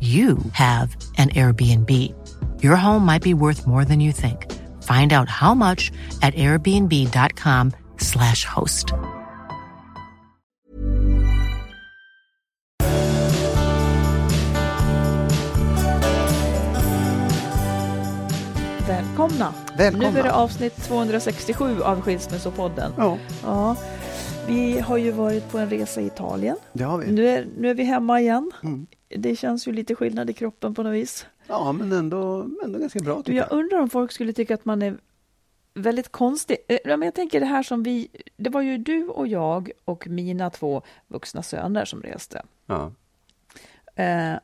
you have an Airbnb. Your home might be worth more than you think. Find out how much at airbnb.com slash host. Välkomna. Välkomna. Nu är det avsnitt 267 av Skilsmässopodden. Ja, Ja, vi har ju varit på en resa i Italien. det har vi. Nu är, nu är vi hemma igen. Mm. Det känns ju lite skillnad i kroppen på något vis. Ja, men ändå, ändå ganska bra tycker jag jag. undrar om folk skulle tycka att man är väldigt konstig. Eh, men Jag tänker det här som vi, det var ju du och jag och mina två vuxna söner som reste. Ja. Eh,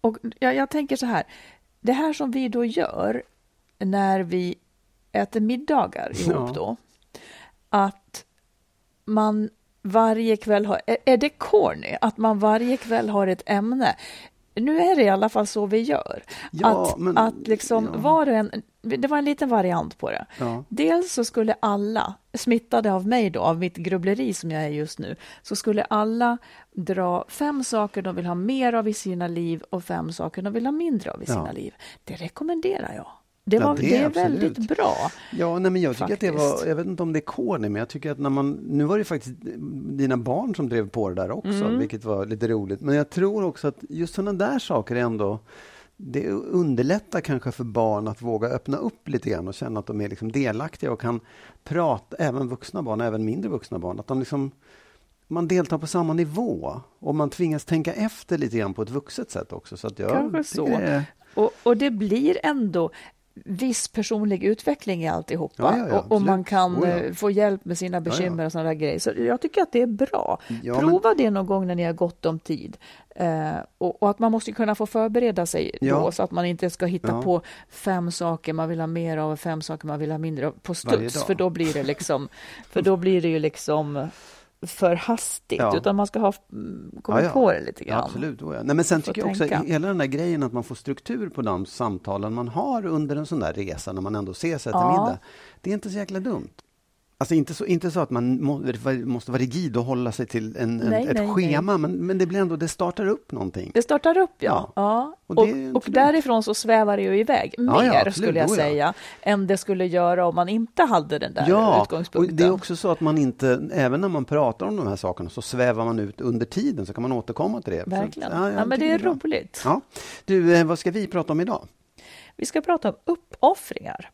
och jag, jag tänker så här, det här som vi då gör när vi äter middagar ihop Ja. då, att man varje kväll har, är, är det corny att man varje kväll har ett ämne? Nu är det i alla fall så vi gör. Ja, att, men- att liksom ja. var och en, det var en liten variant på det. Ja. Dels så skulle alla, smittade av mig då, av mitt grubbleri som jag är just nu, så skulle alla dra fem saker de vill ha mer av i sina liv och fem saker de vill ha mindre av i sina liv. Det rekommenderar jag. Det, Ja, var, det det, är absolut. väldigt bra. Ja, nej, men jag tycker att det var, Faktiskt. jag vet inte om det är corny, men jag tycker att när man, nu var det faktiskt dina barn som drev på det där också, Mm. vilket var lite roligt. Men jag tror också att just sådana där saker ändå, det underlättar kanske för barn att våga öppna upp lite grann och känna att de är liksom delaktiga och kan prata, även vuxna barn, även mindre vuxna barn, att de liksom man deltar på samma nivå och man tvingas tänka efter lite grann på ett vuxet sätt också. Så att jag Kanske så. det är- Och, och det blir ändå viss personlig utveckling i alltihopa. Ja, ja, ja, och, och man kan Oh, få hjälp med sina bekymmer och sådana där grejer. Så jag tycker att det är bra. Prova det någon gång när ni har gott om tid. Eh, och, och att man måste kunna få förbereda sig då, så att man inte ska hitta på fem saker man vill ha mer av och fem saker man vill ha mindre av på studs. För då blir det liksom, för då blir det ju liksom för hastigt. Ja. Utan man ska ha mm, kommit Ja, ja. på det lite grann. Absolut. Ja. Nej, men sen tycker jag också tänka. hela den där grejen att man får struktur på de samtalen man har under en sån där resa när man ändå ses och äter middag. Det är inte så jäkla dumt. Alltså inte så, inte så att man må, måste vara rigid och hålla sig till en, en, Nej, ett nej, schema, Men, men det blir ändå, det startar upp någonting. Det startar upp, ja. Ja. ja. Och Och, och, därifrån så svävar det ju iväg Ja, mer, ja, absolut. skulle jag ja. säga, än det skulle göra om man inte hade den där Ja, och utgångspunkten. det är också så att man inte, även när man pratar om de här sakerna, så svävar man ut under tiden, så kan man återkomma till det. Så Verkligen. ja, Ja, men det är bra. roligt. Ja. Du, eh, vad ska vi prata om idag? Vi ska prata om uppoffringar.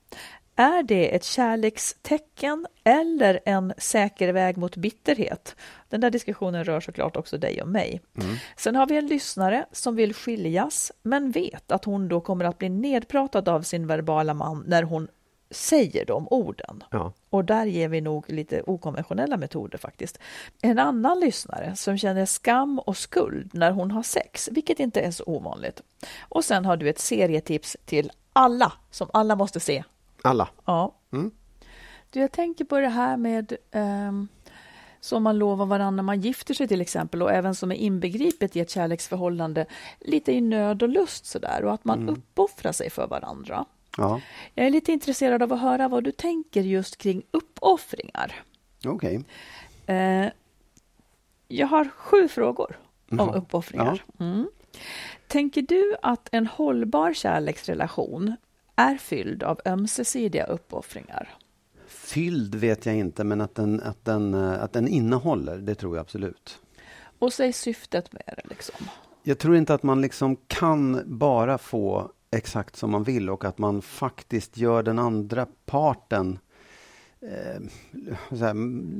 Är det ett kärlekstecken eller en säker väg mot bitterhet? Den där diskussionen rör såklart också dig och mig. Mm. Sen har vi en lyssnare som vill skiljas men vet att hon då kommer att bli nedpratad av sin verbala man när hon säger de orden. Ja. Och där ger vi nog lite okonventionella metoder faktiskt. En annan lyssnare som känner skam och skuld när hon har sex, vilket inte är så ovanligt. Och sen har du ett serietips till alla, som alla måste se. Alla. Ja. Mm. Du, jag tänker på det här med ehm, som man lovar varandra när man gifter sig till exempel och även som är inbegripet i ett kärleksförhållande lite i nöd och lust sådär och att man mm. uppoffrar sig för varandra. Ja. Jag är lite intresserad av att höra vad du tänker just kring uppoffringar. Okej. Okay. Eh, jag har sju frågor om uppoffringar. Ja. Mm. Tänker du att en hållbar kärleksrelation är fylld av ömsesidiga uppoffringar? Fylld vet jag inte, men att den, att, den, eh, att den innehåller, det tror jag absolut. Och säg syftet med det. Liksom. Jag tror inte att man liksom kan bara få exakt som man vill och att man faktiskt gör den andra parten eh, här,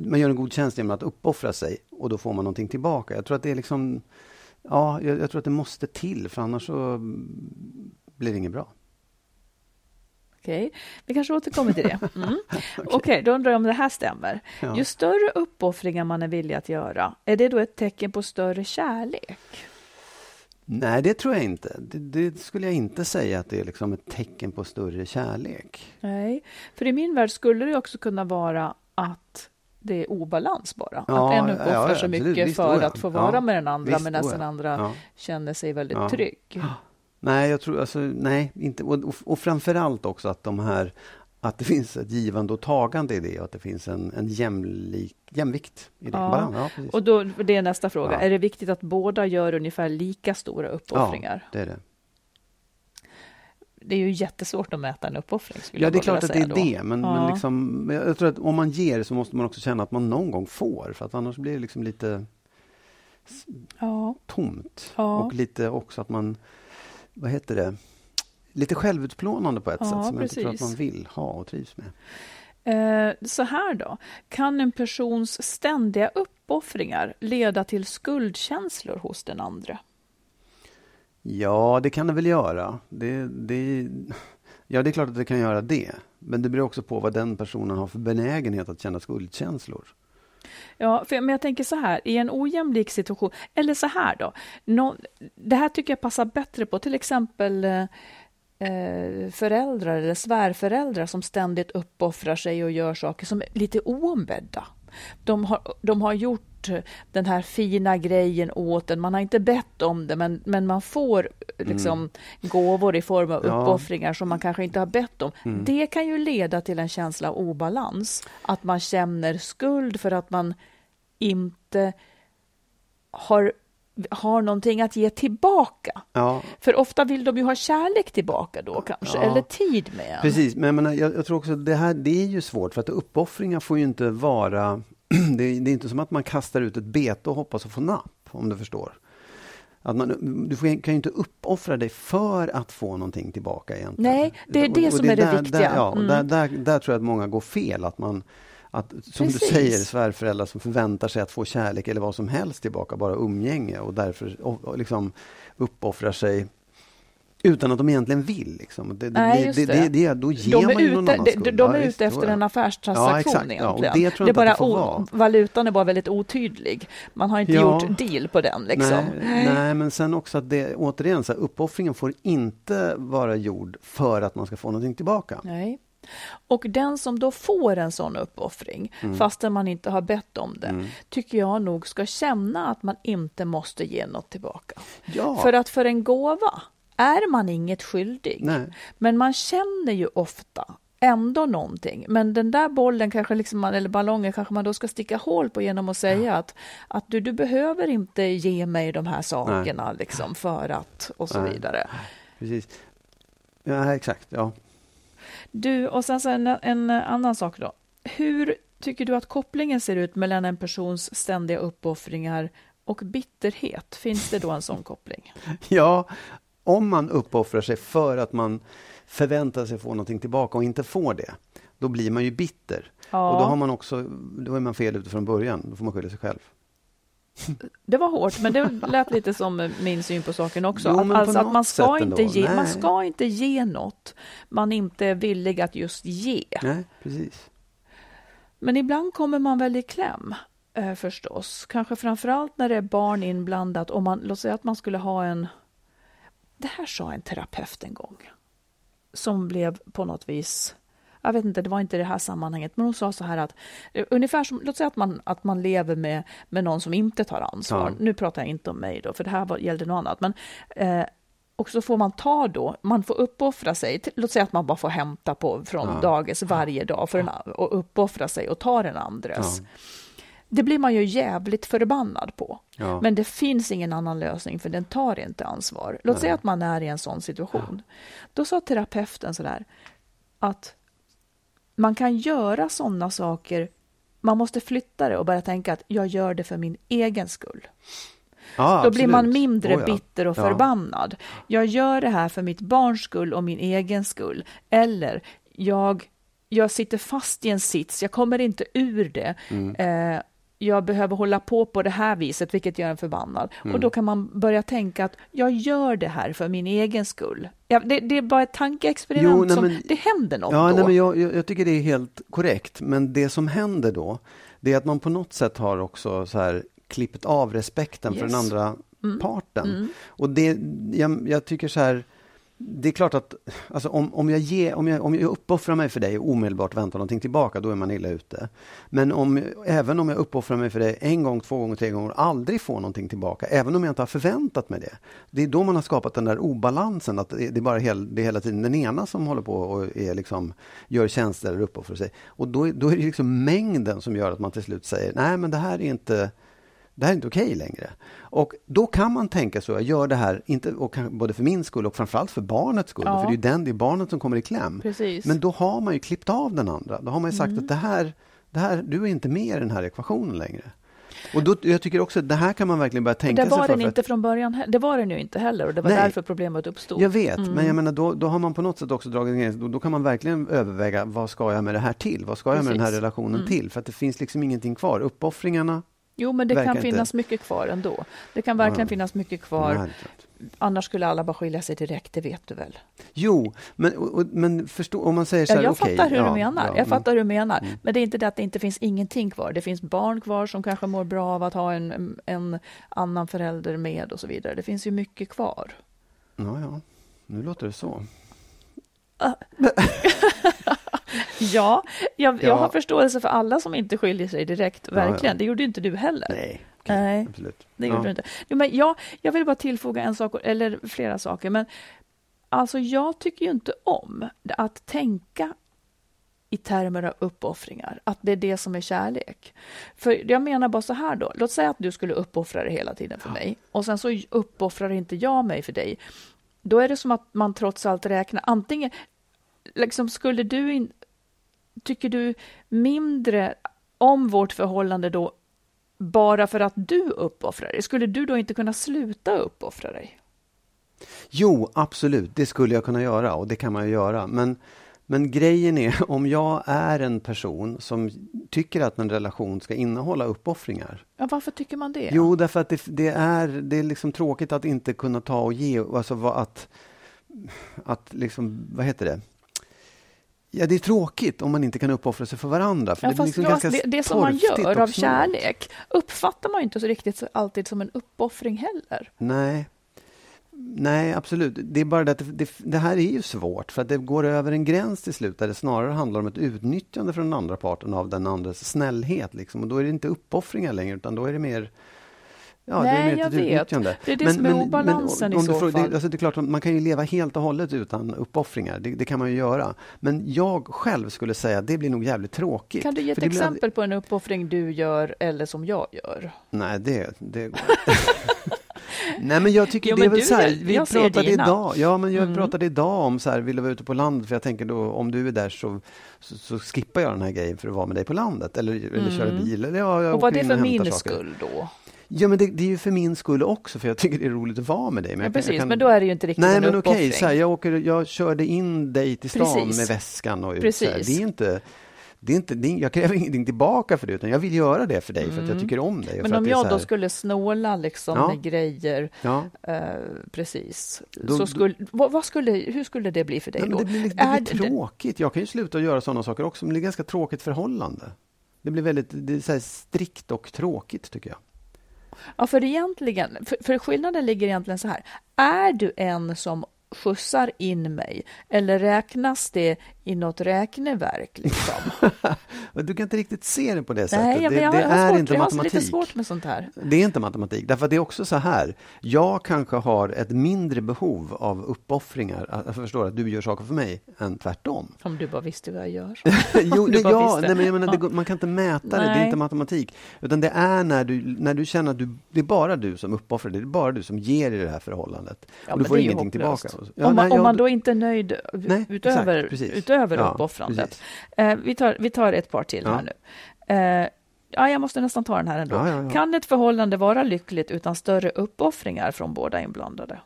man gör en god tjänst genom att uppoffra sig och då får man någonting tillbaka. Jag tror att det är liksom Ja, jag, jag tror att det måste till för annars så blir det inget bra. Okej, vi kanske återkommer till det. Mm. Okej, okay, då undrar jag om det här stämmer. Ja. Ju större uppoffringar man är villig att göra, är det då ett tecken på större kärlek? Nej, det tror jag inte. Det, det, skulle jag inte säga att det är liksom ett tecken på större kärlek. Nej, för i min värld skulle det också kunna vara att det är obalans bara. Ja, att en uppoffrar ja, ja, så mycket för att få vara med den andra medan den andra känner sig väldigt trygg. Nej, jag tror alltså, nej, inte. Och, och, framförallt också att de här att det finns ett givande och tagande i det och att det finns en, en jämlik, jämvikt i det. Ja. ja och då, det är nästa fråga. Ja. Är det viktigt att båda gör ungefär lika stora uppoffringar? Ja, det är det. Det är ju jättesvårt att mäta en uppoffring. Ja, det är klart att det är då. det. Men, ja. men liksom, jag tror att om man ger så måste man också känna att man någon gång får. För att annars blir det liksom lite tomt. Och lite också att man, vad heter det, lite självutplånande på ett ja, sätt som precis. jag inte tror att man vill ha och trivs med. Eh, så här då, kan en persons ständiga uppoffringar leda till skuldkänslor hos den andra? Ja, det kan det väl göra. Det, det, ja, det är klart att det kan göra det. Men det beror också på vad den personen har för benägenhet att känna skuldkänslor. Ja, för, men jag tänker så här, i en ojämlik situation, eller så här då, no, det här tycker jag passar bättre på till exempel eh, eh, föräldrar eller svärföräldrar som ständigt uppoffrar sig och gör saker som är lite oombedda. De har, de har gjort den här fina grejen åt en. Man har inte bett om det, men, men man får liksom mm. gåvor i form av ja. uppoffringar som man kanske inte har bett om. Mm. Det kan ju leda till en känsla av obalans. Att man känner skuld för att man inte har har någonting att ge tillbaka. Ja. För ofta vill de ju ha kärlek tillbaka då kanske, ja. eller tid med en. Precis, men, men jag, jag, tror också det här det är ju svårt för att uppoffringar får ju inte vara... det, det, är inte som att man kastar ut ett bete och hoppas att få napp, om du förstår. Att man, du får, kan ju inte uppoffra dig för att få någonting tillbaka egentligen. Nej, det är det och, och som det är det där, viktiga. Där, ja, mm. där, där, där tror jag att många går fel. Att man, att, som Precis. du säger, svärföräldrar som förväntar sig att få kärlek eller vad som helst tillbaka, bara umgänge och därför och, och liksom uppoffrar sig utan att de egentligen vill. Liksom. Det, Nej, det, det, det, då ger de man ju någon annan skuld. De, är ja, ute efter en affärstransaktion ja, egentligen. Ja, det, det bara o, valutan är bara väldigt otydlig. Man har inte ja. gjort deal på den. Liksom. Nej, nej, men sen också att det, återigen, så här, uppoffringen får inte vara gjord för att man ska få någonting tillbaka. Nej. Och den som då får en sån uppoffring, mm. fastän man inte har bett om det, mm. tycker jag nog ska känna att man inte måste ge något tillbaka. Ja. För att för en gåva är man inget skyldig. Nej. Men man känner ju ofta ändå någonting. Men den där bollen kanske liksom man, eller ballongen kanske man då ska sticka hål på genom att säga ja. att, att du, du behöver inte ge mig de här sakerna liksom för att och så Nej. vidare. Precis. Ja, exakt. Ja. Du, och sen så en, en annan sak då. Hur tycker du att kopplingen ser ut mellan en persons ständiga uppoffringar och bitterhet? Finns det då en sån koppling? Ja, om man uppoffrar sig för att man förväntar sig få någonting tillbaka och inte får det, då blir man ju bitter. Ja. Och då har man också, då är man fel ute från början, då får man skylla sig själv. Det var hårt, men det lät lite som min syn på saken också. Jo, alltså att man ska, inte ge, man ska inte ge något man inte är villig att just ge. Nej, precis. Men ibland kommer man väl i kläm eh, förstås. Kanske framförallt när det är barn inblandat. Om man, låt säga att man skulle ha en... Det här sa en terapeut en gång. Som blev på något vis jag vet inte, det var inte i det här sammanhanget, men hon sa så här att eh, ungefär som, låt säga att man, att man lever med, med någon som inte tar ansvar. Ja. Nu pratar jag inte om mig då, för det här var, gällde något annat, men eh, och så får man ta då, man får uppoffra sig, till- låt säga att man bara får hämta på från Ja. dagis varje dag för en, och uppoffra sig och ta den andres. Ja. Det blir man ju jävligt förbannad på. Ja. Men det finns ingen annan lösning för den tar inte ansvar. Låt säga att man är i en sån situation. Då sa terapeuten sådär att man kan göra sådana saker, man måste flytta det och börja tänka att jag gör det för min egen skull. Ja, Då blir man absolut. mindre Oh, ja. bitter och Ja. förbannad. Jag gör det här för mitt barns skull och min egen skull. Eller jag, jag sitter fast i en sits, jag kommer inte ur det. Mm. Eh, jag behöver hålla på på det här viset, vilket gör en förbannad. Mm. Och då kan man börja tänka att jag gör det här för min egen skull. Ja, det, det är bara ett tankeexperiment Jo, nej, som men- det händer något Ja, då. nej, men jag, jag, tycker det är helt korrekt. Men det som händer då, det är att man på något sätt har också så här klippt av respekten för Yes. den andra parten. Och det, jag, jag tycker så här, det är klart att alltså om, om, jag ger, om, jag, om jag uppoffrar mig för dig och omedelbart väntar någonting tillbaka, då är man illa ute. Men om, även om jag uppoffrar mig för dig en gång, två gånger, tre gånger och aldrig får någonting tillbaka, även om jag inte har förväntat mig det. Det är då man har skapat den där obalansen, att det det är bara hel, det är hela tiden den ena som håller på och är liksom, gör tjänster eller uppoffrar sig. Och då, är- då är det liksom mängden som gör att man till slut säger, nej men det här är inte det här är inte okej längre. Och då kan man tänka så, jag gör det här, inte, och kan- både för min skull och framförallt för barnets skull, Ja. för det är ju den, det är barnet som kommer i kläm. Precis. Men då har man ju klippt av den andra. Då har man ju sagt Mm. att det här, det här, du är inte med i den här ekvationen längre. Och då, jag tycker också att det här kan man verkligen börja tänka det sig var för. den för inte att, från början. Det var den ju inte heller och det var Nej. därför problemet uppstod. jag vet, men Mm. jag menar då, då har man på något sätt också dragit ner, då, då kan man verkligen överväga vad ska jag med det här till? Vad ska jag med den här Precis. Mm. relationen till? För att det finns liksom ingenting kvar. Uppoffringarna, Jo, men det Verkar kan inte. finnas mycket kvar ändå. Det kan verkligen Ja. finnas mycket kvar. Nej. Annars skulle alla bara skilja sig direkt, det vet du väl? Jo, men, och, men förstå, om man säger så Ja, här, jag okej, fattar hur ja, du menar. ja, jag mm. fattar hur du menar. Men det är inte det att det inte finns ingenting kvar. Det finns barn kvar som kanske mår bra av att ha en, en annan förälder med och så vidare. Det finns ju mycket kvar. Ja, ja, nu låter det så. Ja, jag, jag Ja. har förståelse för alla som inte skiljer sig direkt, Ja, verkligen. ja. Det gjorde inte du heller. Nej, okej, Nej. absolut. Det Ja. gjorde du inte. Jo, men jag, jag vill bara tillfoga en sak, eller flera saker. Men alltså, jag tycker ju inte om att tänka i termer av uppoffringar, att det är det som är kärlek. För jag menar bara så här då, låt säga att du skulle uppoffra dig hela tiden för mig och sen så uppoffrar inte jag mig för dig. Då är det som att man trots allt räknar, antingen, liksom skulle du in, tycker du mindre om vårt förhållande då bara för att du uppoffrar dig? Skulle du då inte kunna sluta uppoffra dig? Jo, absolut, det skulle jag kunna göra och det kan man ju göra. Men, men grejen är, om jag är en person som tycker att en relation ska innehålla uppoffringar. Ja, varför tycker man det? Jo, därför att det, det är, det är liksom tråkigt att inte kunna ta och ge, alltså att, att liksom, vad heter det? Ja, det är tråkigt om man inte kan uppoffra sig för varandra. För Ja, det liksom ganska det, det som man gör av kärlek uppfattar man ju inte så riktigt alltid som en uppoffring heller. Nej. Nej, absolut. Det är bara det att det, det, här är ju svårt för att det går över en gräns till slut där det snarare handlar om ett utnyttjande från den andra parten av den andras snällhet. Liksom. Och då är det inte uppoffringar längre utan då är det mer Ja, det är Nej, jag vet. Det är det som är obalansen i om du så frågar- fall. Det, alltså det är klart, man kan ju leva helt och hållet utan uppoffringar. Det, det kan man ju göra. Men jag själv skulle säga att det blir nog jävligt tråkigt. Kan du ge ett blir exempel på en uppoffring du gör eller som jag gör? Nej, det, det går Nej, men jag tycker Jo, det är men väl så här, vi pratade idag, ja men jag Mm. pratade idag om så här, vill du vara ute på landet? För jag tänker då, om du är där så, så, så skippar jag den här grejen för att vara med dig på landet. Eller, eller köra bil. Eller, ja, jag Mm. Och vad det för min skull då? Ja, men det, det är ju för min skull också, för jag tycker det är roligt att vara med dig. Men Ja, precis, kan... men då är det ju inte riktigt Nej, en men okej, här, jag, åker, jag körde in dig till stan Precis. med väskan och ut. Precis. Så här. Det är inte... Det är inte, det är, jag kräver ingenting tillbaka för det, utan jag vill göra det för dig för att jag tycker om dig. Mm. Men om är jag så då här- skulle snåla liksom Ja. med grejer, Ja. eh, precis, Då- så skulle, vad, vad skulle, hur skulle det bli för dig Nej, då? det blir, det Är blir tråkigt. Jag kan ju sluta göra sådana saker också, men det är ganska tråkigt förhållande. Det blir väldigt det är här strikt och tråkigt, tycker jag. Ja, för egentligen, för, för skillnaden ligger egentligen så här. Är du en som skjutsar in mig eller räknas det i något räkneverk. Liksom. du kan inte riktigt se det på det Nej, sättet. jag, det, jag, det jag, är svårt, inte jag har matematik. lite svårt med sånt här. Det är inte matematik, därför att det är också så här. Jag kanske har ett mindre behov av uppoffringar, jag förstår att du gör saker för mig, än tvärtom. Om du bara visste vad jag gör. jo, bara ja, nej, men jag menar, det, man kan inte mäta det, det är Nej. inte matematik. Utan det är när du, när du känner att du, det är bara du som uppoffrar, det är bara du som ger i det här förhållandet. Ja, och du får ingenting hopplöst. tillbaka. Ja, om, man, nej, om ja, man då inte är nöjd Nej, utöver, exakt, precis. Utöver Ja, uppoffrandet. Eh, vi, tar, vi tar ett par till Ja. här nu. Eh, ja, jag måste nästan ta den här ändå. Ja. Kan ett förhållande vara lyckligt utan större uppoffringar från båda inblandade?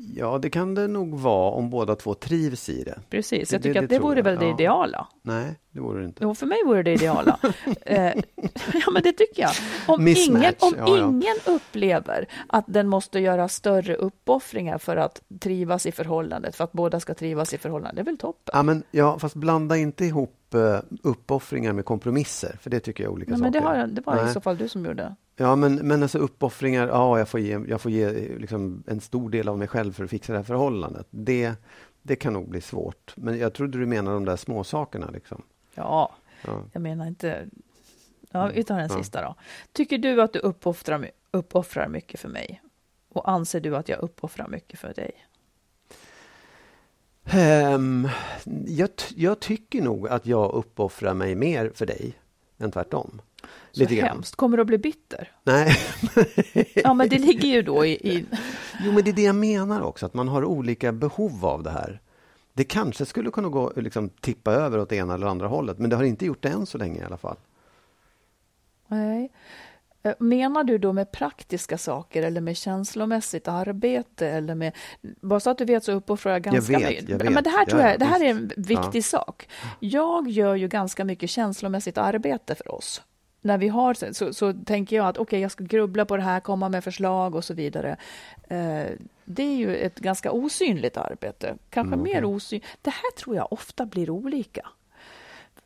Ja, det kan det nog vara om båda två trivs i det. Precis, Det- jag tycker det- att det vore jag, väl det ja. ideala. Nej, det vore det inte. Jo, för mig vore det ideala. eh, ja, men det tycker jag. Om, Mismatch, ingen, om ja, ja. ingen upplever att den måste göra större uppoffringar för att trivas i förhållandet, för att båda ska trivas i förhållandet, det är väl toppen? Ja, men, ja, fast blanda inte ihop uh, uppoffringar med kompromisser, för det tycker jag är olika Nej, men det, saker. har, det var i Nej. så fall du som gjorde. Ja, men, men alltså uppoffringar, ja, jag får ge, jag får ge liksom, en stor del av mig själv för att fixa det här förhållandet. Det, det kan nog bli svårt. Men jag trodde du menade de där små sakerna liksom. Ja, Ja. jag menar inte... Ja, vi tar den Ja. sista då. Tycker du att du uppoffrar, uppoffrar mycket för mig? Och anser du att jag uppoffrar mycket för dig? Ehm, jag, jag tycker nog att jag uppoffrar mig mer för dig än tvärtom. Så Lite grann. hemskt. Kommer du att bli bitter? Nej, Ja, men det ligger ju då i... i jo, men det är det jag menar också, att man har olika behov av det här. Det kanske skulle kunna gå liksom, tippa över åt ena eller andra hållet, men det har inte gjort det än så länge i alla fall. nej. Eh, Menar du då med praktiska saker eller med känslomässigt arbete eller med... Bara så att du vet så uppoffrar jag ganska vet, mycket. jag vet. Men det här tror Ja, jag, det här är en viktig sak. Jag gör ju ganska mycket känslomässigt arbete för oss. När vi har så, så tänker jag att okej, jag ska grubbla på det här, komma med förslag och så vidare. Eh, det är ju ett ganska osynligt arbete, kanske Mm, mer osynligt. Det här tror jag ofta blir olika.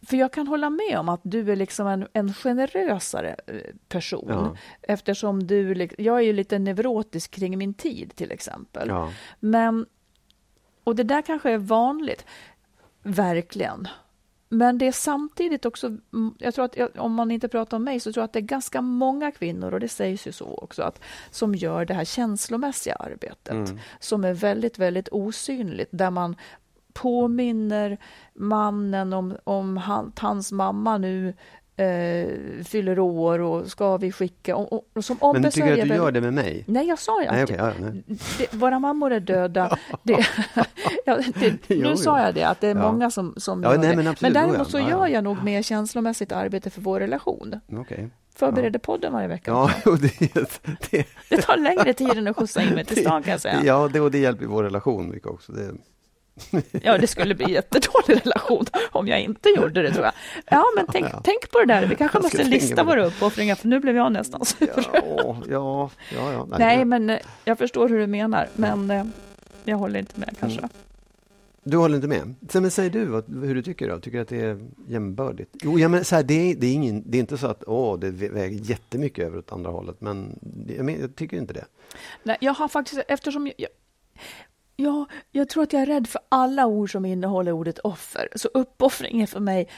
För jag kan hålla med om att du är liksom en, en generösare eh, person. Ja. Eftersom du, jag är ju lite neurotisk kring min tid till exempel. Ja. Men, och det där kanske är vanligt, verkligen. Men det är samtidigt också, mm, jag tror att jag- om man inte pratar om mig så tror jag att det är ganska många kvinnor, och det sägs ju så också, att, som gör det här känslomässiga arbetet, som är väldigt, väldigt osynligt, där man påminner mannen om, om han, hans mamma nu eh, fyller år och ska vi skicka... Och, och, och som Men du tycker att du ombesörjare- gör det med mig? Nej, jag sa ju att Nej, okej, ja, nej. det, våra mammor är döda. Det, ja, det, nu jo. sa jag det, att det är Ja. många som, som Ja, gör nej, det. men absolut, däremot så ja, ja. gör jag nog mer känslomässigt arbete för vår relation. Okej. Förbereder podden varje vecka. Ja, och det, det, Det tar längre tid än att skjutsa in mig till stan kan jag säga. ja det, och det hjälper vår relation mycket också. Det, Ja, det skulle bli jättedålig relation om jag inte gjorde det tror jag. Ja, men tänk, tänk på det där. Vi kanske måste lista våra uppoffringar, för nu blev jag nästan sur. ja, ja, ja, ja. Nej, men eh, jag förstår hur du menar, men eh, jag håller inte med kanske. Du håller inte med? Men säg du vad, hur du tycker då? Tycker du att det är jämbördigt? Jo, ja, men så här, det, är, det, är ingen, det är inte så att åh, det väger jättemycket över åt andra hållet, men jag, men, jag tycker inte det. Nej, jag har faktiskt, eftersom jag, ja, jag tror att jag är rädd för alla ord som innehåller ordet offer, så uppoffring är för mig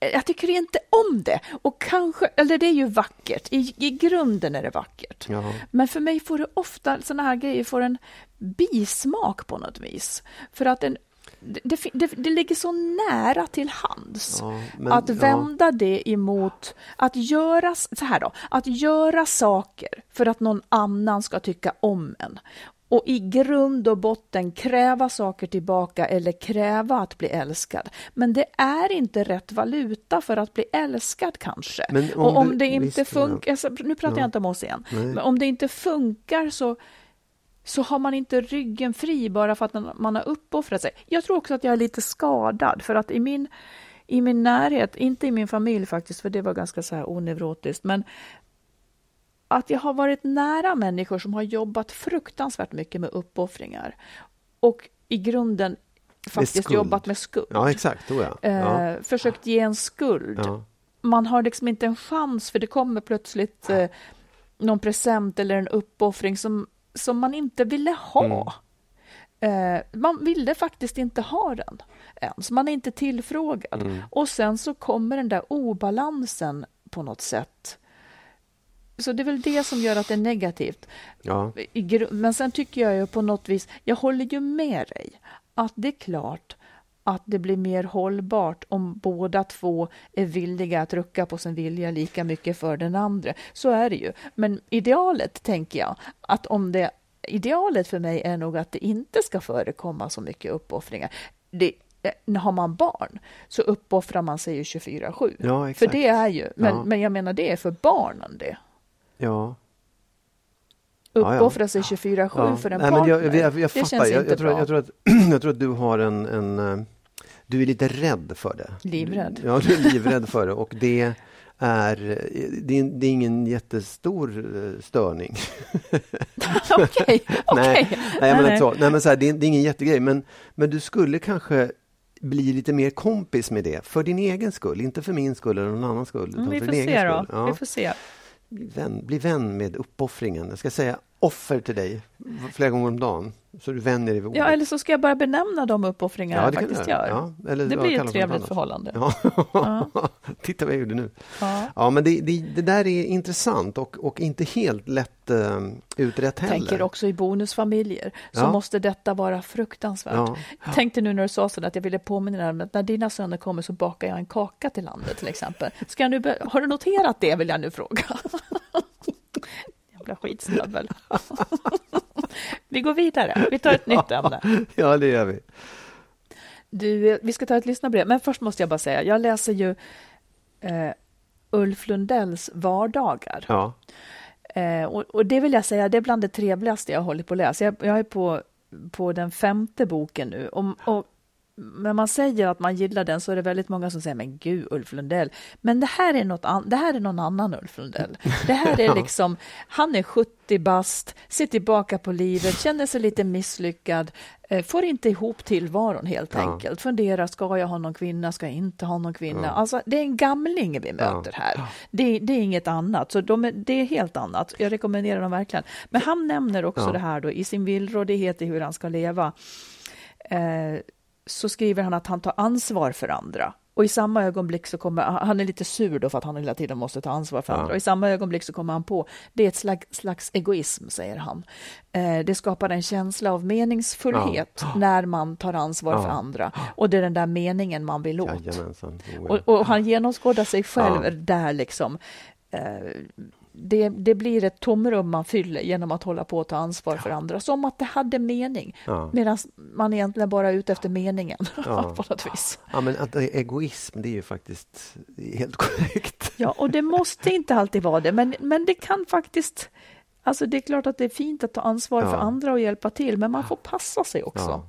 jag tycker inte om det. Och kanske, eller det är ju vackert. I, i grunden är det vackert. Ja. Men för mig får det ofta, sådana här grejer får en bismak på något vis. För att en, det, det, det, ligger så nära till hands. Ja, men- att ja. vända det emot, att göra, så här då, att göra saker för att någon annan ska tycka om en. Och i grund och botten kräva saker tillbaka eller kräva att bli älskad. Men det är inte rätt valuta för att bli älskad kanske. Om och om du- det inte ja. funkar, nu pratar Ja. jag inte om oss igen, Nej. men om det inte funkar så så har man inte ryggen fri bara för att man har uppoffrat sig. Jag tror också att jag är lite skadad för att i min, i min närhet, inte i min familj faktiskt, för det var ganska så här oneurotiskt, men att jag har varit nära människor som har jobbat fruktansvärt mycket med uppoffringar och i grunden faktiskt jobbat med skuld. Ja, exakt. Då ja. ja. Eh, försökt ge en skuld. ja. Man har liksom inte en chans för det kommer plötsligt eh, någon present eller en uppoffring som, som man inte ville ha. Eh, man ville faktiskt inte ha den ens. Man är inte tillfrågad. Mm. Och sen så kommer den där obalansen på något sätt. Så det är väl det som gör att det är negativt. Ja. Men sen tycker jag ju på något vis, jag håller ju med dig, att det är klart att det blir mer hållbart om båda två är villiga att rucka på sin vilja lika mycket för den andra. Så är det ju. Men idealet, tänker jag, att om det idealet för mig är nog att det inte ska förekomma så mycket uppoffringar. Det, eh, har man barn så uppoffrar man sig ju 24-7. Ja, för det är ju, men, Ja. men jag menar det är för barnen det. Ja. Ja, ja. Uppoffra sig 24-7 för en Nej, men partner. jag, jag, jag, jag det fattar. känns Jag, inte jag, tror, bra. jag, tror att, jag tror att du har en, en... eh, Du är lite rädd för det. Livrädd. Ja, du är livrädd för det. Och det är, det är, det är ingen jättestor eh, störning. Okej, okej. nej, nej. så, nej, men så här, det, är, det är ingen jättegrej. Men, men du skulle kanske bli lite mer kompis med det. För din egen skull, inte för min skull eller någon annans skull. Mm, utan vi för får se egen skull. Ja. Vi får se. Bli, vän, bli vän med uppoffringen. Jag ska säga offer till dig flera gånger om dagen. Så du vänjer dig vid ordet. Ja, eller så ska jag bara benämna de uppoffringar jag det kan faktiskt gör. Ja, eller, Det ja, blir ett trevligt förhållande. Ja. Titta vad jag gjorde nu. Ja. Ja, men det, det, det där är intressant och, och inte helt lätt uh, utrett heller. Tänker också i bonusfamiljer så Ja. måste detta vara fruktansvärt. Ja. Tänkte nu när du sa så att jag ville påminna dig om att när dina söner kommer så bakar jag en kaka till landet till exempel. Ska jag nu har du noterat det vill jag nu fråga. Jävla skitstövel. vi går vidare. Vi tar ett nytt ämne. Ja, det gör vi. Du, vi ska ta ett lyssnarbrev, men först måste jag bara säga, jag läser ju eh, Ulf Lundells vardagar. Ja. Eh, och, och det vill jag säga, det är bland det trevligaste jag har hållit på att läsa. Jag, jag är på, på den femte boken nu. Och, och när man säger att man gillar den så är det väldigt många som säger men gud Ulf Lundell. Men det här är, något an- det här är någon annan Ulf Lundell. Det här är liksom, han är 70 bast, ser tillbaka på livet, känner sig lite misslyckad, eh, får inte ihop tillvaron helt Ja. enkelt. Funderar, ska jag ha någon kvinna, ska jag inte ha någon kvinna? Alltså det är en gamling vi möter här. Det, det är inget annat, så de är, det är helt annat. Jag rekommenderar dem verkligen. Men han nämner också Ja. det här då i sin villrådighet i hur han ska leva. Eh, så skriver han att han tar ansvar för andra. Och i samma ögonblick så kommer han är lite sur då för att han hela tiden måste ta ansvar för Ja. andra. Och i samma ögonblick så kommer han på det är ett slags, slags egoism, säger han. Eh, det skapar en känsla av meningsfullhet när man tar ansvar Ja. för andra. Och det är den där meningen man vill åt. Ja. Och, och han genomskådar sig själv Ja. där liksom. Eh, det, det blir ett tomrum man fyller genom att hålla på att ta ansvar för andra. Som att det hade mening. Ja. Medan man egentligen bara är ute efter meningen. Ja. på något vis. ja, men att egoism, det är ju faktiskt helt korrekt. Ja, och det måste inte alltid vara det. Men, men det kan faktiskt... Alltså det är klart att det är fint att ta ansvar Ja. för andra och hjälpa till. Men man får passa sig också.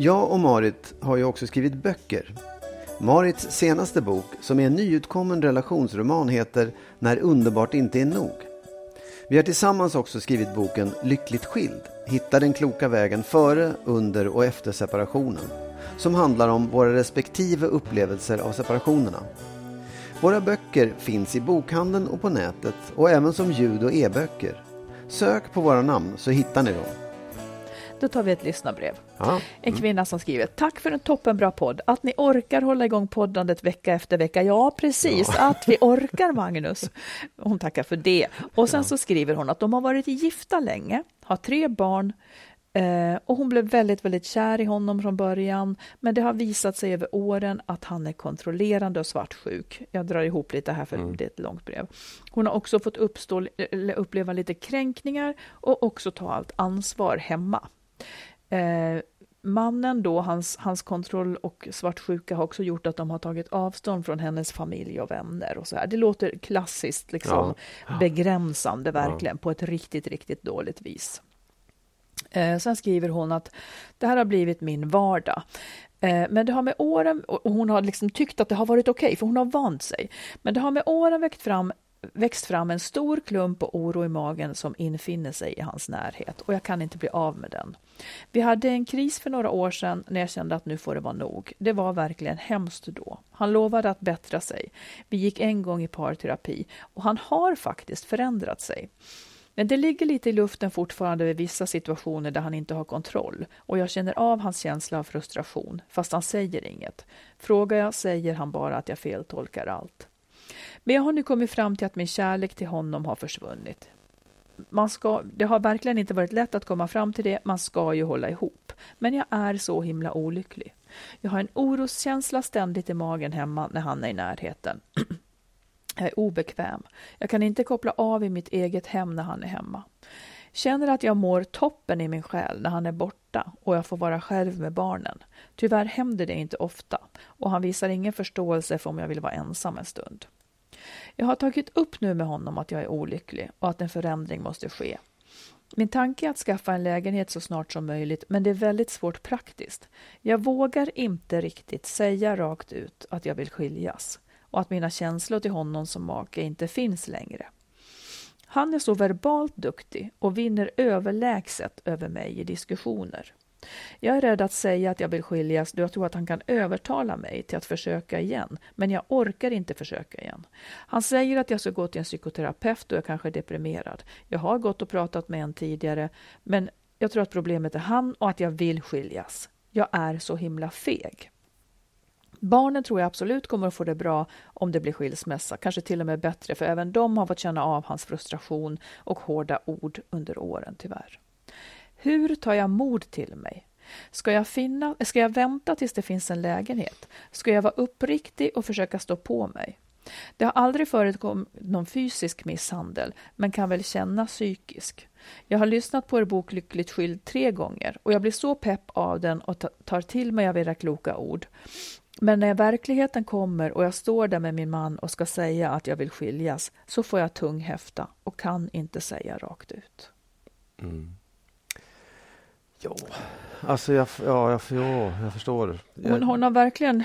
Jag och Marit har ju också skrivit böcker. Marits senaste bok, som är en nyutkommen relationsroman, heter När underbart inte är nog. Vi har tillsammans också skrivit boken Lyckligt skild. Hitta den kloka vägen före, under och efter separationen. Som handlar om våra respektive upplevelser av separationerna. Våra böcker finns i bokhandeln och på nätet och även som ljud och e-böcker. Sök på våra namn så hittar ni dem. Då tar vi ett lyssnarbrev. Ja. En kvinna som skriver, tack för en toppenbra podd. Att ni orkar hålla igång poddandet vecka efter vecka. Ja, precis, att vi orkar Magnus. Hon tackar för det. Och sen så skriver hon att de har varit gifta länge, har tre barn, Eh, och hon blev väldigt, väldigt kär i honom från början, men det har visat sig över åren att han är kontrollerande och svartsjuk. Jag drar ihop lite här för mm. det är ett långt brev. Hon har också fått uppstå, uppleva lite kränkningar och också ta allt ansvar hemma. Eh, mannen då, hans, hans kontroll och svartsjuka har också gjort att de har tagit avstånd från hennes familj och vänner och så här. Det låter klassiskt liksom ja. begränsande verkligen ja. på ett riktigt, riktigt dåligt vis. Eh, sen skriver hon att det här har blivit min vardag. Eh, men det har med åren, och hon har liksom tyckt att det har varit okej, okay, för hon har vant sig. Men det har med åren växt fram, växt fram en stor klump och oro i magen som infinner sig i hans närhet och jag kan inte bli av med den. Vi hade en kris för några år sedan när jag kände att nu får det vara nog. Det var verkligen hemskt då. Han lovade att bättra sig. Vi gick en gång i parterapi och han har faktiskt förändrat sig. Men det ligger lite i luften fortfarande vid vissa situationer där han inte har kontroll och jag känner av hans känsla av frustration, fast han säger inget. Frågar jag säger han bara att jag feltolkar allt. Men jag har nu kommit fram till att min kärlek till honom har försvunnit. Man ska, det har verkligen inte varit lätt att komma fram till det, man ska ju hålla ihop. Men jag är så himla olycklig. Jag har en oroskänsla ständigt i magen hemma när han är i närheten. Jag är obekväm. Jag kan inte koppla av i mitt eget hem när han är hemma. Känner att jag mår toppen i min själ när han är borta och jag får vara själv med barnen. Tyvärr händer det inte ofta och han visar ingen förståelse för om jag vill vara ensam en stund. Jag har tagit upp nu med honom att jag är olycklig och att en förändring måste ske. Min tanke är att skaffa en lägenhet så snart som möjligt, men det är väldigt svårt praktiskt. Jag vågar inte riktigt säga rakt ut att jag vill skiljas och att mina känslor till honom som make inte finns längre. Han är så verbalt duktig och vinner överlägset över mig i diskussioner. Jag är rädd att säga att jag vill skiljas då jag tror att han kan övertala mig till att försöka igen, men jag orkar inte försöka igen. Han säger att jag ska gå till en psykoterapeut och jag kanske är deprimerad. Jag har gått och pratat med en tidigare, men jag tror att problemet är han och att jag vill skiljas. Jag är så himla feg. Barnen tror jag absolut kommer att få det bra om det blir skilsmässa, kanske till och med bättre, för även de har fått känna av hans frustration och hårda ord under åren, tyvärr. Hur tar jag mod till mig? Ska jag, finna, ska jag vänta tills det finns en lägenhet? Ska jag vara uppriktig och försöka stå på mig? Det har aldrig förekommit någon fysisk misshandel, men kan väl känna psykisk. Jag har lyssnat på er bok Lyckligt skild tre gånger och jag blir så pepp av den och tar till mig av era kloka ord. Men när verkligheten kommer och jag står där med min man och ska säga att jag vill skiljas så får jag tung häfta och kan inte säga rakt ut. Mm. Ja, alltså jag, ja, jag, ja, jag förstår. Hon, hon har verkligen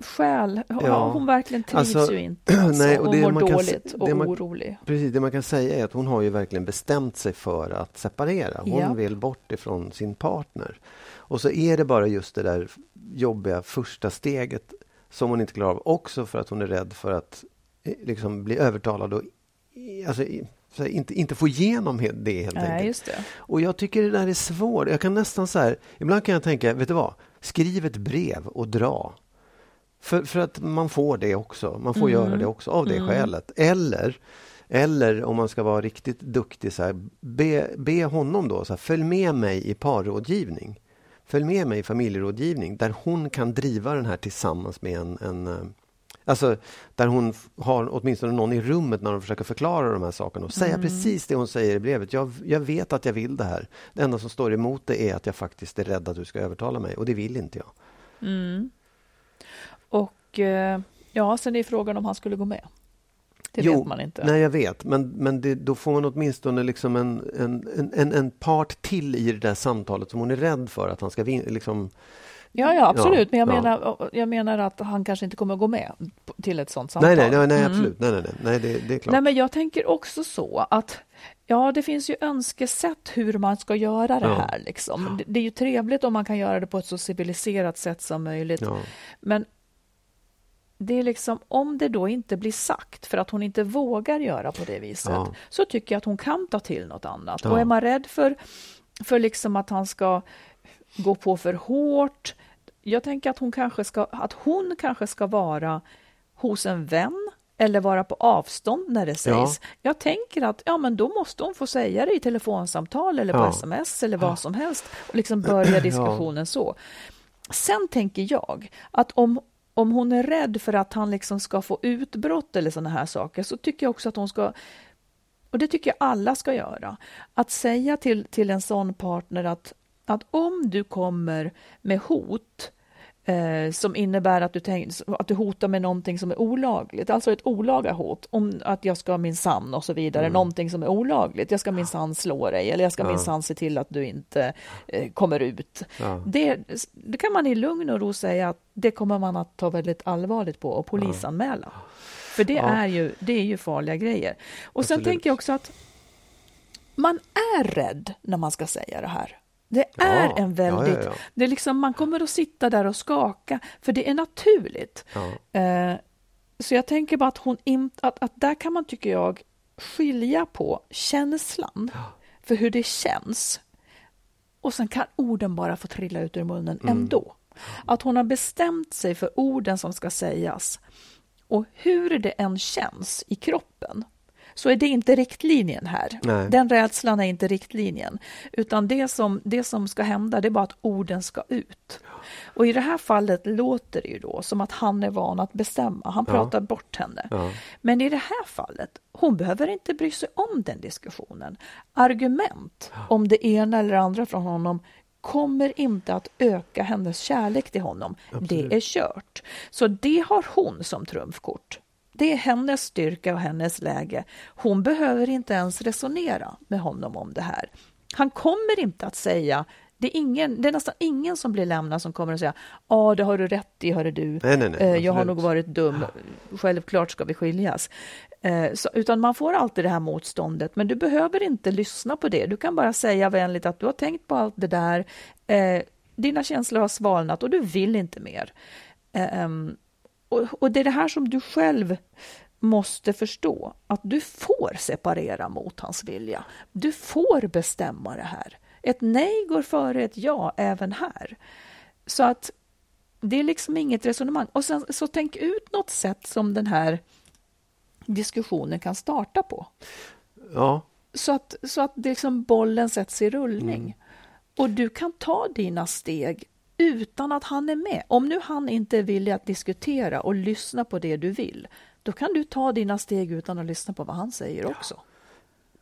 själ. Ja. Hon verkligen trivs alltså, ju inte. Alltså, nej, och, det mår dåligt och man, orolig. Precis, det man kan säga är att hon har ju verkligen bestämt sig för att separera. Hon ja. vill bort ifrån sin partner. Och så är det bara just det där jobbiga första steget som hon inte klarar av. Också för att hon är rädd för att eh, liksom bli övertalad och alltså, inte, inte få igenom det helt Nej, enkelt. Det. Och jag tycker det där är svårt. Jag kan nästan så här, ibland kan jag tänka, vet du vad? Skriv ett brev och dra. För, för att man får det också. Man får mm. göra det också av det mm. skälet. Eller, eller om man ska vara riktigt duktig, så här, be, be honom då, så här, följ med mig i parrådgivning. Följ med mig i familjerådgivning där hon kan driva den här tillsammans med en, en eh, Alltså där hon har åtminstone någon i rummet när hon försöker förklara de här sakerna och säga mm. precis det hon säger i brevet. Jag, jag vet att jag vill det här. Det enda som står emot det är att jag faktiskt är rädd att du ska övertala mig och det vill inte jag. Mm. Och eh, ja, sen är frågan om han skulle gå med. Det jo, vet man inte. Nej, jag vet. Men, men det, då får man åtminstone liksom en, en, en, en part till i det där samtalet som hon är rädd för att han ska vinna. Liksom, Ja, ja absolut. Men jag, ja. menar, jag menar att han kanske inte kommer att gå med till ett sånt samtal. Nej, nej, nej, mm. absolut. Nej, nej, nej, nej det, det, är klart. Nej, men jag tänker också så att Ja, det finns ju önskesätt hur man ska göra det här. Liksom. Det, det, är ju trevligt om man kan göra det på ett så civiliserat sätt som möjligt. Men det är liksom, om det då inte blir sagt för att hon inte vågar göra på det viset, Ja. så tycker jag att hon kan ta till något annat. Ja. Och är man rädd för, för liksom att han ska gå på för hårt, jag tänker att hon kanske ska, att hon kanske ska vara hos en vän eller vara på avstånd när det sägs. Jag tänker att ja, men då måste hon få säga det i telefonsamtal eller på Ja. sms eller vad som helst och liksom börja diskussionen så. Sen tänker jag att om, om hon är rädd för att han liksom ska få utbrott eller sådana här saker så tycker jag också att hon ska och det tycker jag alla ska göra. Att säga till, till en sån partner att, att om du kommer med hot eh, som innebär att du, tänk, att du hotar med någonting som är olagligt, alltså ett olaga hot, om att jag ska minsann och så vidare, Mm. någonting som är olagligt, jag ska minsann slå dig eller jag ska Ja. minsann se till att du inte eh, kommer ut. Ja. Det, det kan man i lugn och ro säga att det kommer man att ta väldigt allvarligt på och polisanmäla. För det, Ja. är ju, det är ju farliga grejer. Och sen Absolut. tänker jag också att man är rädd när man ska säga det här. Det är Ja, en väldigt... ja, ja. Det är liksom, man kommer att sitta där och skaka, för det är naturligt. Eh, så jag tänker bara att hon inte... Att, att där kan man, tycker jag, skilja på känslan för hur det känns. Och sen kan orden bara få trilla ut ur munnen Mm. ändå. Att hon har bestämt sig för orden som ska sägas. Och hur det än känns i kroppen så är det inte riktlinjen här. Nej. Den rädslan är inte riktlinjen. Utan det som, det som ska hända det är bara att orden ska ut. Och i det här fallet låter det ju då som att han är van att bestämma. Han Ja. pratar bort henne. Ja. Men i det här fallet, hon behöver inte bry sig om den diskussionen. Argument om det ena eller andra från honom kommer inte att öka hennes kärlek till honom. Det är kört. Så det har hon som trumfkort. Det är hennes styrka och hennes läge. Hon behöver inte ens resonera med honom om det här. Han kommer inte att säga det är, ingen, det är nästan ingen som blir lämnad som kommer att säga ja, det har du rätt i, hörru du. Nej, nej, nej, Eh, jag har nog varit dum. Självklart ska vi skiljas. Eh, så, utan man får alltid det här motståndet, men du behöver inte lyssna på det. Du kan bara säga vänligt att du har tänkt på allt det där. Eh, dina känslor har svalnat och du vill inte mer. Eh, ehm, och, och det är det här som du själv måste förstå, att du får separera mot hans vilja. Du får bestämma det här. Ett nej går före ett ja även här. Så att det är liksom inget resonemang. Och sen så tänk ut något sätt som den här diskussionen kan starta på. Ja. Så att, så att det liksom bollen sätts i rullning. Mm. Och du kan ta dina steg utan att han är med. Om nu han inte är villig att diskutera och lyssna på det du vill, då kan du ta dina steg utan att lyssna på vad han säger också.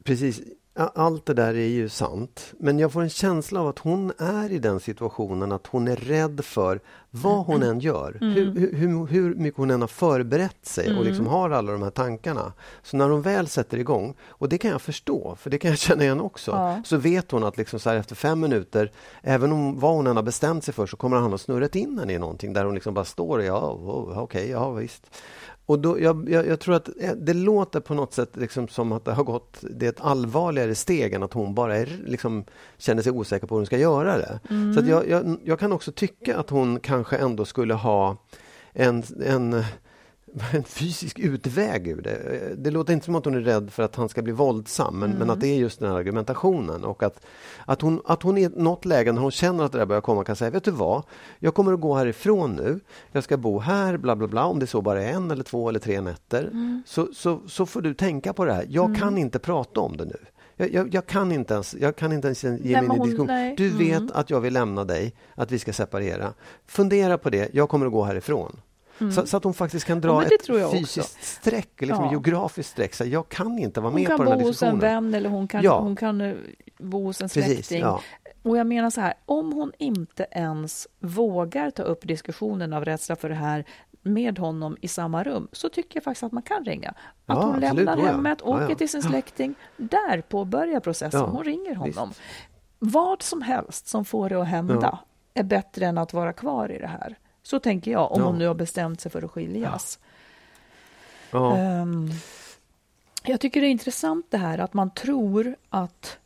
Precis. Allt det där är ju sant. Men jag får en känsla av att hon är i den situationen att hon är rädd för vad hon än gör. Mm. Hur, hur- hur, mycket hon än har förberett sig och liksom har alla de här tankarna. Så när hon väl sätter igång, och det kan jag förstå, för det kan jag känna igen också. Ja. Så vet hon att liksom så efter fem minuter, även om vad hon än har bestämt sig för, så kommer han att snurrat in henne i någonting där hon liksom bara står och ja, oh, okej, ja visst. Och då, jag, jag, jag tror att eh, det låter på något sätt liksom som att det har gått, det är ett allvarligare steg än att hon bara är, liksom, känner sig osäker på hur hon ska göra det. Så att jag, jag, jag kan också tycka att hon kanske ändå skulle ha en, en en fysisk utväg ur det. Det låter inte som att hon är rädd för att han ska bli våldsam, men, men att det är just den här argumentationen och att, att, hon, att hon i något läge när hon känner att det där börjar komma kan säga, vet du vad, jag kommer att gå härifrån nu, jag ska bo här, bla bla bla, om det så bara är en eller två eller tre nätter, så, så, så får du tänka på det här. Jag kan inte prata om det nu. Jag, jag, jag, kan inte ens, jag kan inte ens ge mig in i diskussion. nej. Du vet att jag vill lämna dig, att vi ska separera. Fundera på det, jag kommer att gå härifrån. Så, så att hon faktiskt kan Ja, dra det ett jag också. fysiskt streck, liksom Ja. geografiskt streck. Så jag kan inte vara Hon med kan på den bo här hos en diskussionen. vän eller hon kan, Ja. hon kan eh, bo hos en Precis, släkting. ja. Och jag menar så här, om hon inte ens vågar ta upp diskussionen av rädsla för det här med honom i samma rum, så tycker jag faktiskt att man kan ringa. Att Ja, hon lämnar ja, ja. hemmet, Ja, åker ja. till sin Ja. släkting. Där påbörjar processen. Ja, Hon ringer honom. visst. Vad som helst som får det att hända Ja. är bättre än att vara kvar i det här. Så tänker jag, om Ja. hon nu har bestämt sig för att skiljas. Ja. Ehm, jag tycker det är intressant det här att man tror att...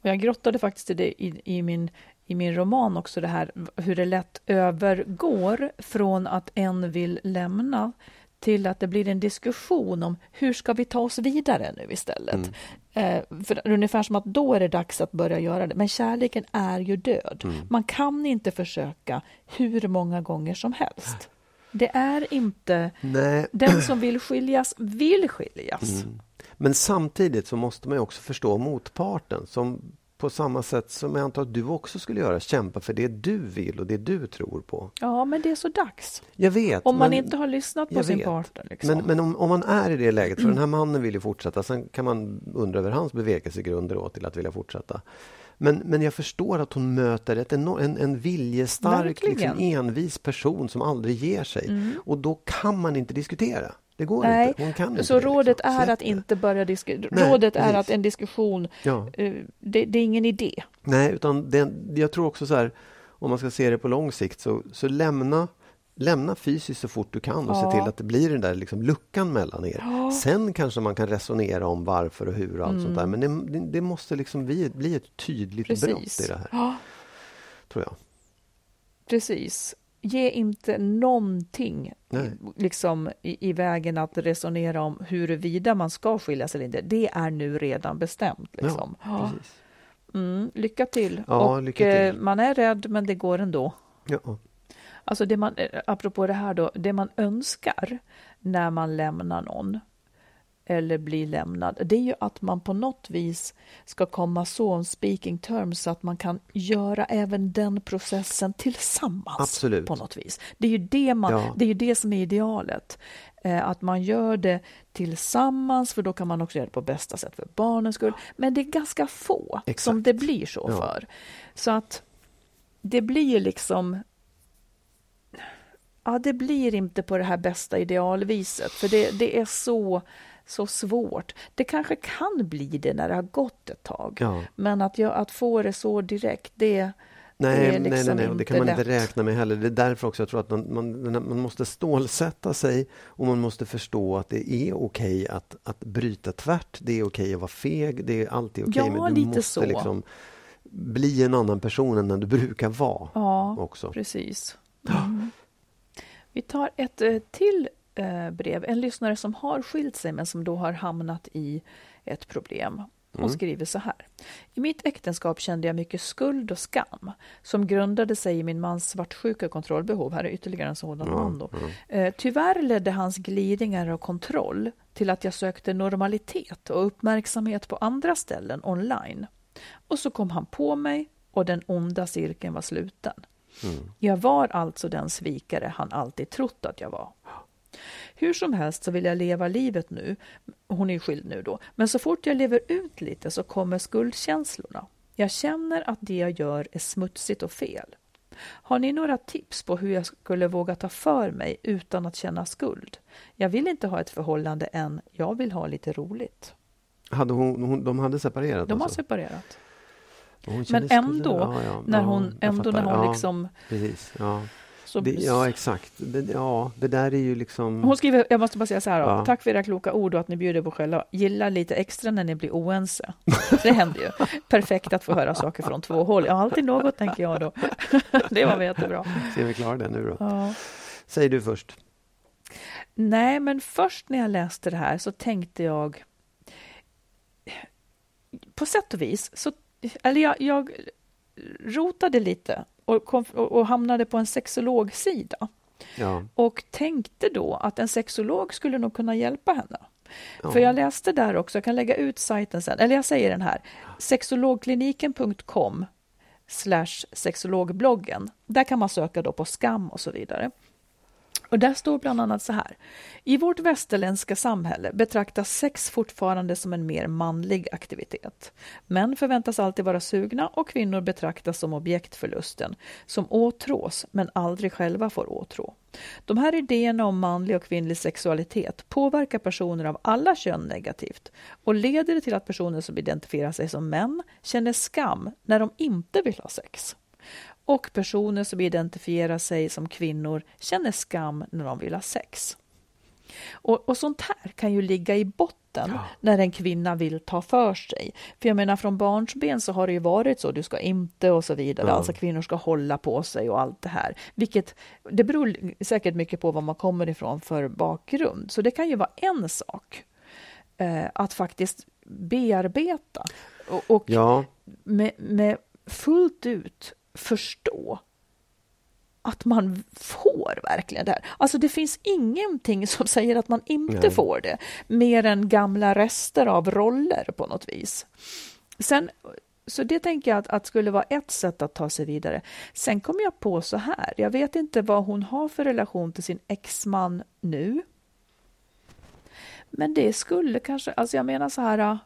Och jag grottade faktiskt i det i, i, min, i min roman också det här hur det lätt övergår från att en vill lämna till att det blir en diskussion om hur ska vi ta oss vidare nu istället. Mm. Eh, för ungefär som att då är det dags att börja göra det. Men kärleken är ju död. Mm. Man kan inte försöka hur många gånger som helst. Det är inte... Nej. Den som vill skiljas vill skiljas. Mm. Men samtidigt så måste man ju också förstå motparten som på samma sätt som jag antar att du också skulle göra, kämpa för det du vill och det du tror på. Ja, men det är så dags. Jag vet. Om man men, inte har lyssnat på sin vet. partner. Liksom. Men, men om, om man är i det läget, för den här mannen vill ju fortsätta, sen kan man undra över hans bevekelsegrunder då till att vilja fortsätta. Men, men jag förstår att hon möter ett enorm, en, en viljestark, liksom, envis person som aldrig ger sig. Och då kan man inte diskutera. Det går Nej, inte. Hon kan inte så det, rådet liksom. är Släpp att det. inte börja diskutera. Rådet är precis. att en diskussion, Ja. eh, det, det är ingen idé. Nej, utan det, jag tror också så här, om man ska se det på lång sikt, så, så lämna, lämna fysiskt så fort du kan och Ja. se till att det blir den där liksom luckan mellan er. Sen kanske man kan resonera om varför och hur och allt sånt där. Men det, det, måste liksom bli, bli ett tydligt brott Mm. Precis. i det här, Ja, tror jag. precis. Ge inte någonting Nej. liksom, i, i vägen att resonera om huruvida man ska skiljas eller inte. Det är nu redan bestämt. Liksom. Ja. Mm, lycka till. Ja, och, lycka till. eh, man är rädd, men det går ändå. Ja. Alltså det man, eh, apropå det här då, det man önskar när man lämnar någon eller blir lämnad, det är ju att man på något vis ska komma så on speaking terms så att man kan göra även den processen tillsammans Absolut. på något vis. Det är ju det, man, Ja. det, är ju det som är idealet. Eh, att man gör det tillsammans, för då kan man också göra det på bästa sätt för barnens skull. Men det är ganska få Exakt. som det blir så Ja. för. Så att det blir liksom Ja, det blir inte på det här bästa idealviset, för det, det är så, så svårt. Det kanske kan bli det när det har gått ett tag, Ja. men att, jag, att få det så direkt, det, det Nej, nej, liksom nej, nej, det kan man lätt. inte räkna med heller. Det är därför också jag tror att man, man, man måste stålsätta sig och man måste förstå att det är okej att, att bryta tvärt. Det är okej att vara feg. Det är alltid okej. Ja, men du lite måste så. liksom bli en annan person än den du brukar vara. Ja, också. precis. Mm. Vi tar ett eh, till eh, brev. En lyssnare som har skilt sig men som då har hamnat i ett problem. Hon Mm. skriver så här. I mitt äktenskap kände jag mycket skuld och skam som grundade sig i min mans svartsjuka kontrollbehov. Här är ytterligare en sådan man då. Eh, tyvärr ledde hans glidningar och kontroll till att jag sökte normalitet och uppmärksamhet på andra ställen online. Och så kom han på mig och den onda cirkeln var sluten. Jag var alltså den svikare han alltid trott att jag var. Hur som helst så vill jag leva livet nu. Hon är ju skild nu då. Men så fort jag lever ut lite så kommer skuldkänslorna. Jag känner att det jag gör är smutsigt och fel. Har ni några tips på hur jag skulle våga ta för mig utan att känna skuld? Jag vill inte ha ett förhållande än, jag vill ha lite roligt. Hade hon, hon, de hade separerat? De har alltså? separerat. Men ändå, Ja, ja, när ja, hon, jag ändå när hon ja, liksom... Precis, ja. Så, Det, ja, exakt. Det, ja, det där är ju liksom... Hon skriver, jag måste bara säga så här. Ja. tack för era kloka ord och att ni bjuder på själva. Gilla lite extra när ni blir oense. Det händer ju. Perfekt att få höra saker från två håll. Ja, alltid något tänker jag då. Det var väl jättebra. Ser vi klara det nu då? Ja. Säg du först. Nej, men först när jag läste det här så tänkte jag på sätt och vis, så, eller jag, jag rotade lite och, kom, och, hamnade på en sexologsida Ja. och tänkte då att en sexolog skulle nog kunna hjälpa henne. Ja. För jag läste där också, jag kan lägga ut sajten sen, eller jag säger den här, sexologkliniken.com slash sexologbloggen. Där kan man söka då på skam och så vidare. Och där står bland annat så här. I vårt västerländska samhälle betraktas sex fortfarande som en mer manlig aktivitet. Män förväntas alltid vara sugna och kvinnor betraktas som objekt för lusten, som åtrås men aldrig själva får åtrå. De här idéerna om manlig och kvinnlig sexualitet påverkar personer av alla kön negativt och leder till att personer som identifierar sig som män känner skam när de inte vill ha sex. Och personer som identifierar sig som kvinnor känner skam när de vill ha sex. Och, och sånt här kan ju ligga i botten när en kvinna vill ta för sig. För jag menar från barnsben så har det ju varit så, du ska inte och så vidare, Ja. alltså kvinnor ska hålla på sig och allt det här. Vilket, det beror säkert mycket på var man kommer ifrån för bakgrund. Så det kan ju vara en sak eh, att faktiskt bearbeta och, och Ja, med, med fullt ut förstå att man får verkligen det här. Alltså det finns ingenting som säger att man inte Nej. får det, mer än gamla rester av roller på något vis. Sen, så det tänker jag att, att skulle vara ett sätt att ta sig vidare. Sen kom jag på så här, jag vet inte vad hon har för relation till sin exman nu. Men det skulle kanske, alltså jag menar så här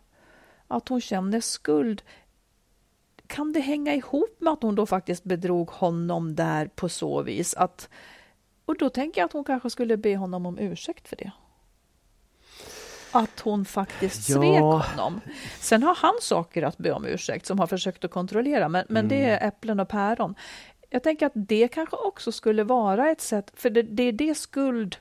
att hon känner skuld kan det hänga ihop med att hon då faktiskt bedrog honom där på så vis att och då tänker jag att hon kanske skulle be honom om ursäkt för det. Att hon faktiskt Ja. svek honom. Sen har han saker att be om ursäkt som har försökt att kontrollera, men, men det Mm. är äpplen och päron. Jag tänker att det kanske också skulle vara ett sätt, för det, det är det skuld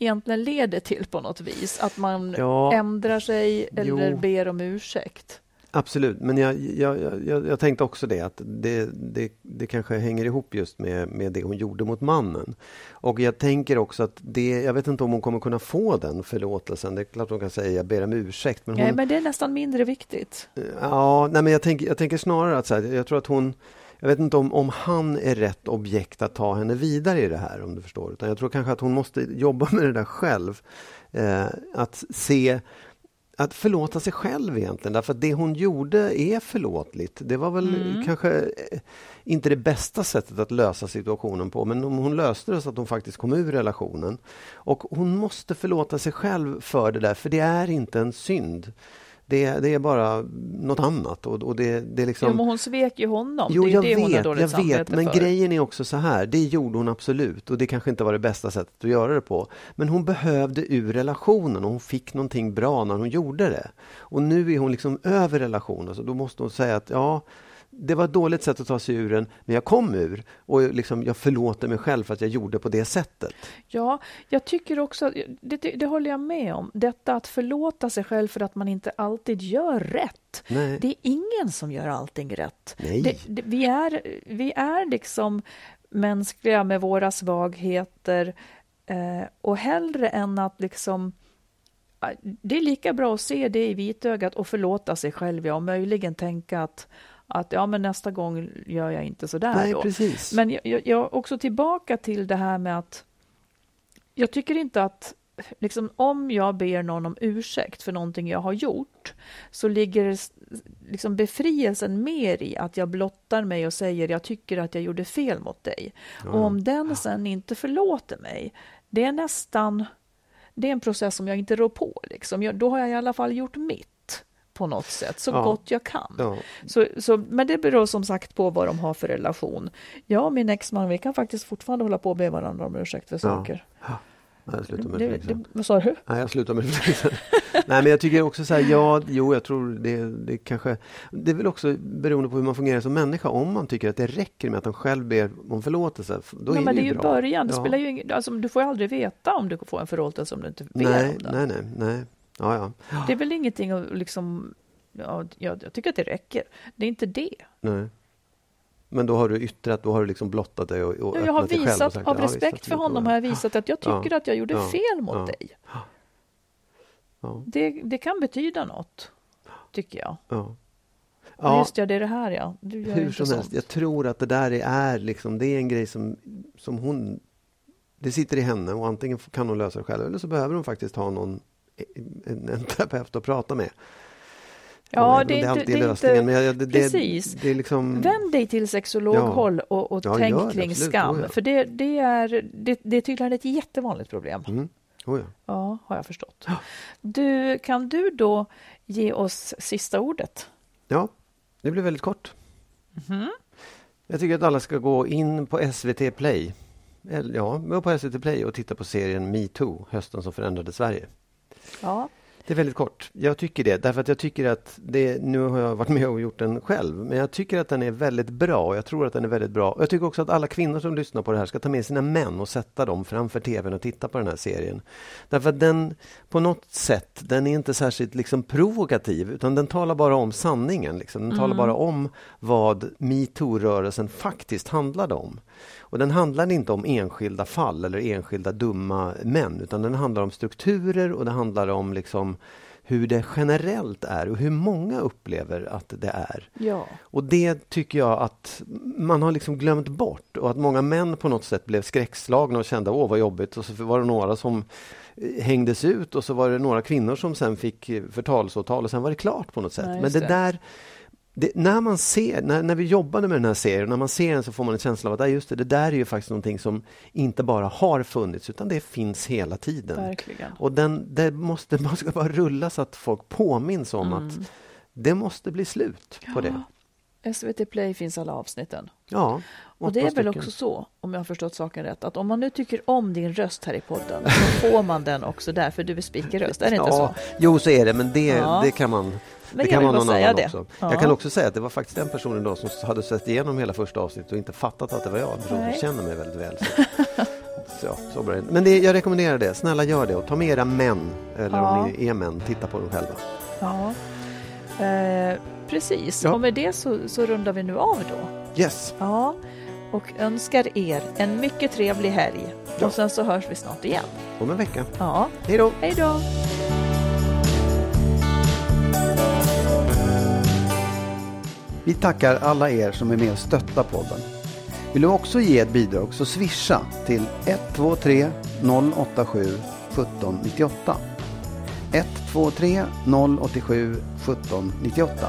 egentligen leder till på något vis, att man Ja. ändrar sig eller Jo. ber om ursäkt. Absolut. Men jag, jag, jag, jag tänkte också det att det, det, det kanske hänger ihop just med, med det hon gjorde mot mannen. Och jag tänker också att det, jag vet inte om hon kommer kunna få den förlåtelsen. Det är klart hon kan säga jag ber om ursäkt. Men hon, Nej, men det är nästan mindre viktigt. Ja, nej, men jag tänker, jag tänker snarare att så här, jag tror att hon jag vet inte om, om han är rätt objekt att ta henne vidare i det här om du förstår. Utan jag tror kanske att hon måste jobba med det där själv. Eh, att se att förlåta sig själv egentligen. Därför att det hon gjorde är förlåtligt. Det var väl kanske eh, inte det bästa sättet att lösa situationen på. Men hon löste det så att hon faktiskt kom ur relationen. Och hon måste förlåta sig själv för det där. För det är inte en synd. Det, det är bara något annat. Och, och det, det är liksom... Jo, men hon svek ju honom. Jo, det är jag vet, jag vet. Men för. grejen är också så här, det gjorde hon absolut och det kanske inte var det bästa sättet att göra det på. Men hon behövde ur relationen och hon fick någonting bra när hon gjorde det. Och nu är hon liksom över relationen så då måste hon säga att ja, det var ett dåligt sätt att ta sig ur den, men jag kom ur och liksom, jag förlåter mig själv för att jag gjorde på det sättet. Ja, jag tycker också, det, det, det håller jag med om, detta att förlåta sig själv för att man inte alltid gör rätt. Nej. Det är ingen som gör allting rätt. Det, det, vi, är, vi är liksom mänskliga med våra svagheter eh, och hellre än att liksom det är lika bra att se det i vitögat och förlåta sig själv ja, och möjligen tänka att, att ja, men nästa gång gör jag inte så där Nej, då. precis. Men jag, jag, också tillbaka till det här med att jag tycker inte att liksom, om jag ber någon om ursäkt för någonting jag har gjort så ligger liksom befrielsen mer i att jag blottar mig och säger jag tycker att jag gjorde fel mot dig. Och om den sen inte förlåter mig, det är nästan det är en process som jag inte rår på. Liksom. Jag, då har jag i alla fall gjort mitt på något sätt, så Ja. gott jag kan. Ja. Så, så, men det beror som sagt på vad de har för relation. Jag och min exman, vi kan faktiskt fortfarande hålla på och be varandra om ursäkt för saker. Nej, jag slutar med Det, vad sa du? Nej, jag slutar med det. Nej, men jag tycker också så här, ja, jo, jag tror det, det kanske... Det är väl också beroende på hur man fungerar som människa. Om man tycker att det räcker med att man själv ber om förlåtelse, då Nej, är men det det är ju ju bra. början. Det Ja. spelar ju ingen, alltså, du får ju aldrig veta om du får en förlåtelse om du inte ber nej, om den. nej, nej, nej. Ja, ja. Det är väl ingenting att liksom... Ja, jag, jag tycker att det räcker. Det är inte det. Nej. Men då har du yttrat, då har du liksom blottat dig och, och Jag har dig själv och visat, sagt, av ja, visst, respekt för honom har jag visat att jag tycker Ja. att jag gjorde Ja. fel mot dig. Det, det kan betyda något, tycker jag. Ja. Ja. Just ja, det är det här ja. Du gör hur som sånt. helst. Jag tror att det där är, är liksom, det är en grej som, som hon... Det sitter i henne och antingen kan hon lösa det själv eller så behöver hon faktiskt ha någon en, en terapeut att prata med. Ja, Jag vet det är alltid det lösningen, men jag, det, Precis. Det, det liksom... Vänd dig till sexologhåll och, och Ja, tänk det, kring absolut. skam. Oh, ja. För det, det, är, det, det är tydligen ett jättevanligt problem. Mm. Oh, ja. Ja, har jag förstått. Du, kan du då ge oss sista ordet? ja, det blir väldigt kort. Mhm. Jag tycker att alla ska gå in på SVT Play. Ja, på SVT Play och titta på serien MeToo, hösten som förändrade Sverige. Ja, Det är väldigt kort. Jag tycker det, därför att jag tycker att det, nu har jag varit med och gjort den själv, men jag tycker att den är väldigt bra och jag tror att den är väldigt bra. Jag tycker också att alla kvinnor som lyssnar på det här ska ta med sina män och sätta dem framför tvn och titta på den här serien. Därför att den, på något sätt, den är inte särskilt liksom provokativ, utan den talar bara om sanningen. Liksom. Den talar bara om vad metoo-rörelsen faktiskt handlade om. Och den handlar inte om enskilda fall eller enskilda dumma män utan den handlar om strukturer och det handlar om liksom hur det generellt är och hur många upplever att det är. Ja. Och det tycker jag att man har liksom glömt bort och att många män på något sätt blev skräckslagna och kände åh vad jobbigt och så var det några som eh, hängdes ut och så var det några kvinnor som sen fick eh, förtalsåtal och sen var det klart på något sätt. Ja, Men det det. där det, när man ser, när, när vi jobbade med den här serien, när man ser den så får man en känsla av att just det, det där är ju faktiskt någonting som inte bara har funnits utan det finns hela tiden. Verkligen. Och den, det måste, man ska bara rulla så att folk påminns om att det måste bli slut på det. SVT Play finns alla avsnitten. Ja, Och det är väl stycken. också så, om jag har förstått saken rätt, att om man nu tycker om din röst här i podden så får man den också där, för du är speakerröst, är det inte ja, så? Jo, så är det, men det, Ja. det kan man Men det kan vara någon annan det. också. Ja. Jag kan också säga att det var faktiskt den personen då som hade sett igenom hela första avsnittet och inte fattat att det var jag. En person Nej. som känner mig väldigt väl. Så, så, ja, så bra. Men det, jag rekommenderar det. Snälla gör det och ta med era män, eller Ja. om ni är män, titta på dem själva. Ja. Eh, precis, Ja. och med det så, så rundar vi nu av då. Yes, Ja, och önskar er en mycket trevlig helg. Ja. Och sen så hörs vi snart igen. om en vecka. Ja, Hej då! hej då! Vi tackar alla er som är med och stöttar podden. Vill du också ge ett bidrag så swisha till 123 087 1798. 123 087 1798.